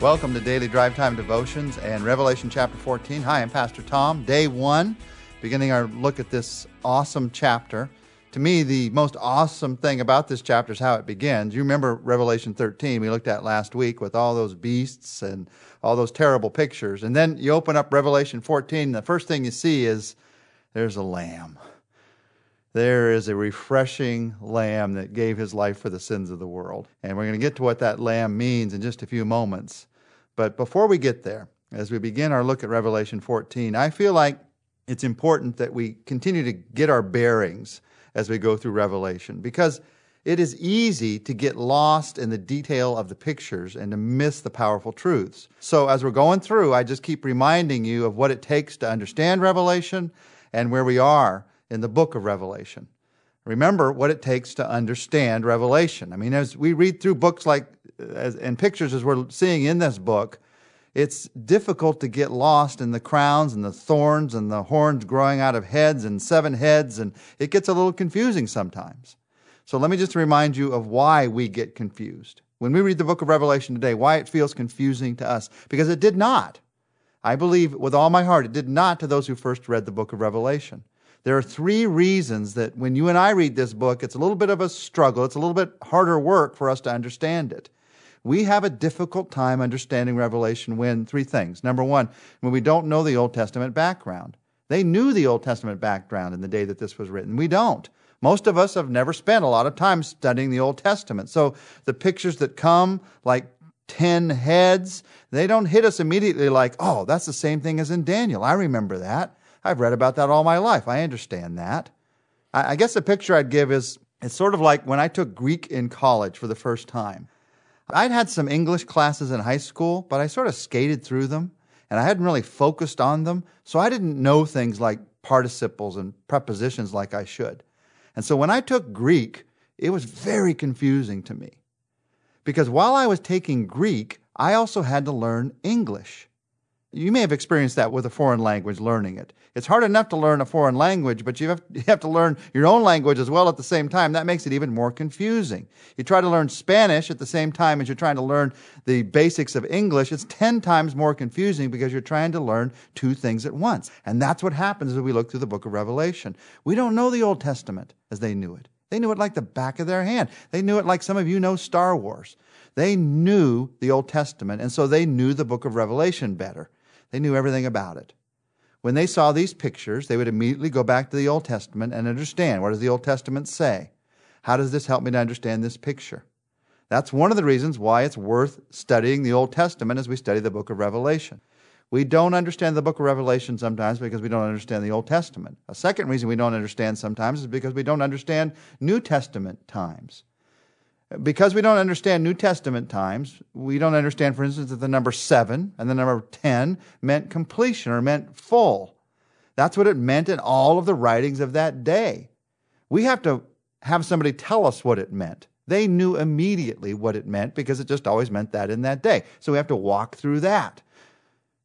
Welcome to Daily Drive Time Devotions and Revelation chapter 14. Hi, I'm Pastor Tom. Day one, beginning our look at this awesome chapter. To me, the most awesome thing about this chapter is how it begins. You remember Revelation 13 we looked at last week with all those beasts and all those terrible pictures. And then you open up Revelation 14, and the first thing you see is there's a lamb. There is a refreshing lamb that gave his life for the sins of the world. And we're going to get to what that lamb means in just a few moments. But before we get there, as we begin our look at Revelation 14, I feel like it's important that we continue to get our bearings as we go through Revelation because it is easy to get lost in the detail of the pictures and to miss the powerful truths. So, as we're going through, I just keep reminding you of what it takes to understand Revelation and where we are in the book of Revelation. Remember what it takes to understand Revelation. I mean, as we read through books like as, and pictures as we're seeing in this book, it's difficult to get lost in the crowns and the thorns and the horns growing out of heads and seven heads, and it gets a little confusing sometimes. So let me just remind you of why we get confused. When we read the book of Revelation today, why it feels confusing to us, because it did not. I believe with all my heart, it did not to those who first read the book of Revelation. There are three reasons that when you and I read this book, it's a little bit of a struggle. It's a little bit harder work for us to understand it. We have a difficult time understanding Revelation when three things. Number one, when we don't know the Old Testament background. They knew the Old Testament background in the day that this was written. We don't. Most of us have never spent a lot of time studying the Old Testament. So the pictures that come, like 10 heads, they don't hit us immediately like, oh, that's the same thing as in Daniel. I remember that. I've read about that all my life. I understand that. I guess the picture I'd give is it's sort of like when I took Greek in college for the first time. I'd had some English classes in high school, but I sort of skated through them and I hadn't really focused on them. So I didn't know things like participles and prepositions like I should. And so when I took Greek, it was very confusing to me. Because while I was taking Greek, I also had to learn English. You may have experienced that with a foreign language, learning it. It's hard enough to learn a foreign language, but you have, you have to learn your own language as well at the same time. That makes it even more confusing. You try to learn Spanish at the same time as you're trying to learn the basics of English. It's 10 times more confusing because you're trying to learn two things at once. And that's what happens as we look through the book of Revelation. We don't know the Old Testament as they knew it. They knew it like the back of their hand. They knew it like some of you know Star Wars. They knew the Old Testament, and so they knew the book of Revelation better. They knew everything about it. When they saw these pictures, they would immediately go back to the Old Testament and understand what does the Old Testament say? How does this help me to understand this picture? That's one of the reasons why it's worth studying the Old Testament as we study the book of Revelation. We don't understand the book of Revelation sometimes because we don't understand the Old Testament. A second reason we don't understand sometimes is because we don't understand New Testament times because we don't understand New Testament times, we don't understand, for instance, that the number seven and the number 10 meant completion or meant full. That's what it meant in all of the writings of that day. We have to have somebody tell us what it meant. They knew immediately what it meant because it just always meant that in that day. So we have to walk through that.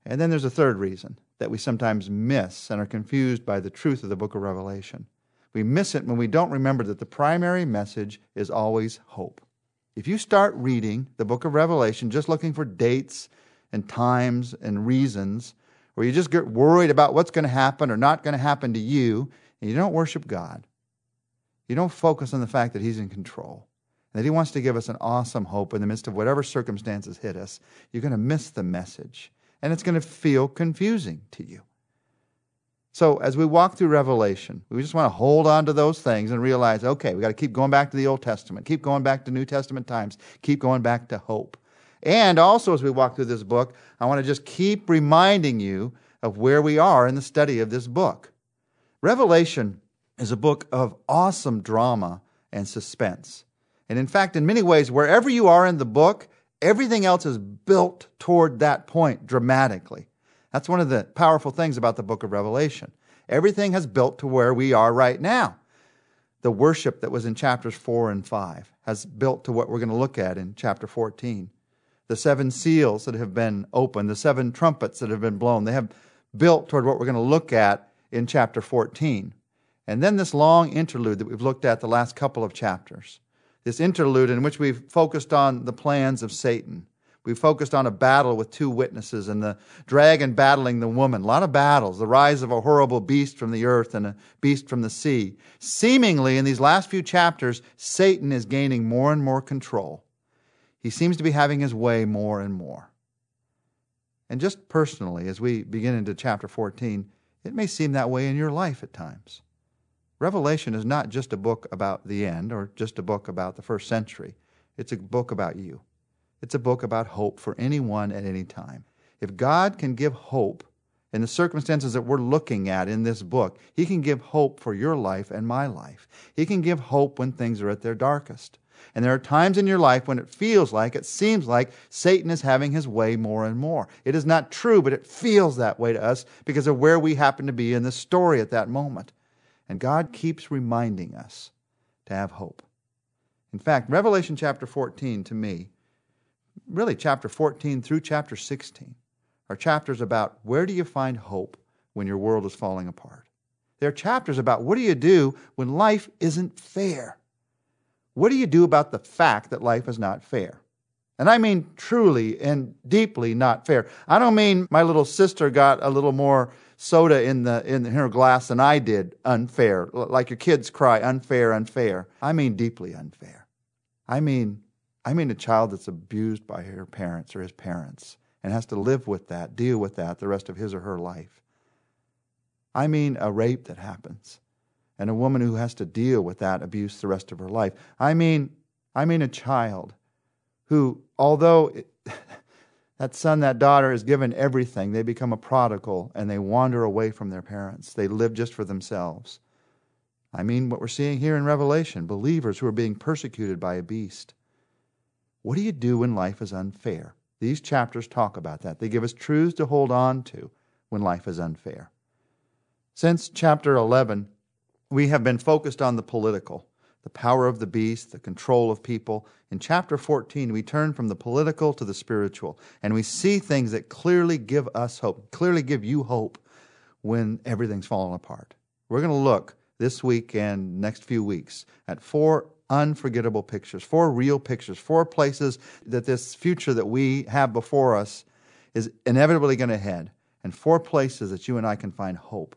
And then there's a third reason that we sometimes miss and are confused by the truth of the book of Revelation. We miss it when we don't remember that the primary message is always hope. If you start reading the book of Revelation just looking for dates and times and reasons, or you just get worried about what's going to happen or not going to happen to you, and you don't worship God, you don't focus on the fact that He's in control, and that He wants to give us an awesome hope in the midst of whatever circumstances hit us, you're going to miss the message, and it's going to feel confusing to you. So as we walk through Revelation, we just want to hold on to those things and realize, okay, we got to keep going back to the Old Testament, keep going back to New Testament times, keep going back to hope. And also as we walk through this book, I want to just keep reminding you of where we are in the study of this book. Revelation is a book of awesome drama and suspense. And in fact, in many ways, wherever you are in the book, everything else is built toward that point dramatically. That's one of the powerful things about the book of Revelation. Everything has built to where we are right now. The worship that was in chapters 4 and 5 has built to what we're going to look at in chapter 14. The seven seals that have been opened, the seven trumpets that have been blown, they have built toward what we're going to look at in chapter 14. And then this long interlude that we've looked at the last couple of chapters. This interlude in which we've focused on the plans of Satan We focused on a battle with two witnesses and the dragon battling the woman. A lot of battles. The rise of a horrible beast from the earth and a beast from the sea. Seemingly, in these last few chapters, Satan is gaining more and more control. He seems to be having his way more and more. And just personally, as we begin into chapter 14, it may seem that way in your life at times. Revelation is not just a book about the end or just a book about the first century. It's a book about you. It's a book about hope for anyone at any time. If God can give hope in the circumstances that we're looking at in this book, He can give hope for your life and my life. He can give hope when things are at their darkest. And there are times in your life when it feels like, it seems like Satan is having his way more and more. It is not true, but it feels that way to us because of where we happen to be in the story at that moment. And God keeps reminding us to have hope. In fact, Revelation chapter 14 to me really chapter 14 through chapter 16 are chapters about where do you find hope when your world is falling apart. They're chapters about what do you do when life isn't fair. What do you do about the fact that life is not fair? And I mean truly and deeply not fair. I don't mean my little sister got a little more soda in the in her glass than I did unfair. Like your kids cry unfair, unfair. I mean deeply unfair. I mean I mean a child that's abused by her parents or his parents and has to live with that, deal with that the rest of his or her life. I mean a rape that happens and a woman who has to deal with that abuse the rest of her life. I mean I mean a child who although it, that son that daughter is given everything, they become a prodigal and they wander away from their parents. They live just for themselves. I mean what we're seeing here in Revelation, believers who are being persecuted by a beast. What do you do when life is unfair? These chapters talk about that. They give us truths to hold on to when life is unfair. Since chapter 11, we have been focused on the political, the power of the beast, the control of people. In chapter 14, we turn from the political to the spiritual, and we see things that clearly give us hope, clearly give you hope when everything's falling apart. We're going to look this week and next few weeks at four unforgettable pictures, four real pictures, four places that this future that we have before us is inevitably going to head, and four places that you and I can find hope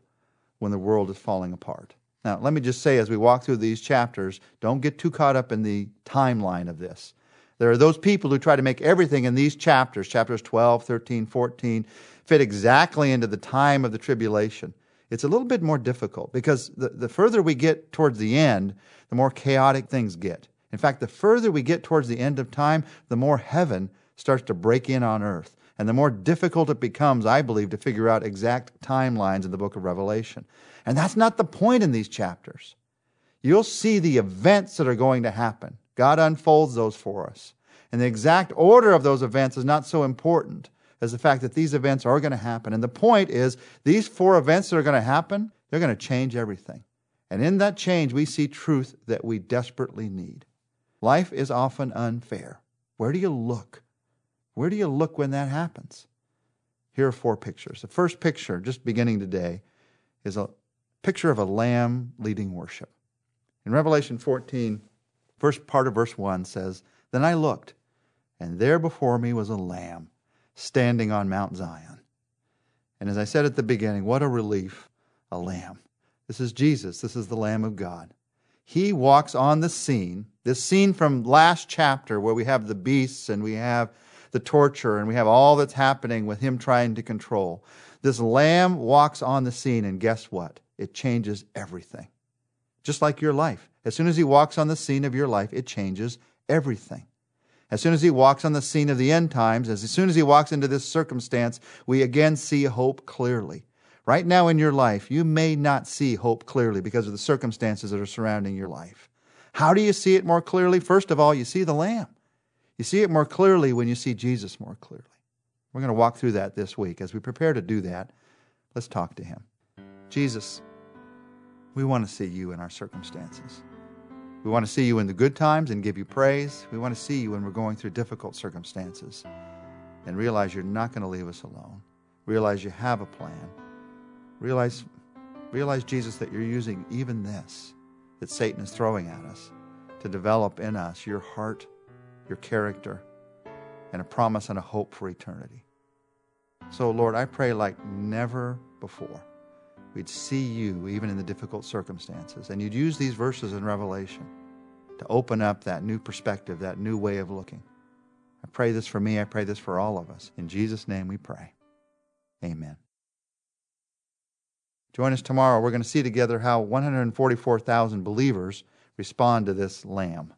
when the world is falling apart. Now, let me just say as we walk through these chapters, don't get too caught up in the timeline of this. There are those people who try to make everything in these chapters, chapters 12, 13, 14, fit exactly into the time of the tribulation it's a little bit more difficult because the, the further we get towards the end, the more chaotic things get. In fact, the further we get towards the end of time, the more heaven starts to break in on earth. And the more difficult it becomes, I believe, to figure out exact timelines in the book of Revelation. And that's not the point in these chapters. You'll see the events that are going to happen. God unfolds those for us. And the exact order of those events is not so important as the fact that these events are going to happen. And the point is, these four events that are going to happen, they're going to change everything. And in that change, we see truth that we desperately need. Life is often unfair. Where do you look? Where do you look when that happens? Here are four pictures. The first picture, just beginning today, is a picture of a lamb leading worship. In Revelation 14, first part of verse 1 says, Then I looked, and there before me was a lamb standing on Mount Zion. And as I said at the beginning, what a relief, a lamb. This is Jesus, this is the Lamb of God. He walks on the scene, this scene from last chapter where we have the beasts and we have the torture and we have all that's happening with him trying to control. This lamb walks on the scene, and guess what? It changes everything. Just like your life. As soon as he walks on the scene of your life, it changes everything. As soon as he walks on the scene of the end times, as soon as he walks into this circumstance, we again see hope clearly. Right now in your life, you may not see hope clearly because of the circumstances that are surrounding your life. How do you see it more clearly? First of all, you see the Lamb. You see it more clearly when you see Jesus more clearly. We're going to walk through that this week. As we prepare to do that, let's talk to him. Jesus, we want to see you in our circumstances. We want to see you in the good times and give you praise. We want to see you when we're going through difficult circumstances and realize you're not going to leave us alone. Realize you have a plan. Realize, realize Jesus, that you're using even this that Satan is throwing at us to develop in us your heart, your character, and a promise and a hope for eternity. So, Lord, I pray like never before. We'd see you even in the difficult circumstances, and you'd use these verses in Revelation to open up that new perspective, that new way of looking. I pray this for me. I pray this for all of us. In Jesus' name we pray. Amen. Join us tomorrow. We're going to see together how 144,000 believers respond to this lamb.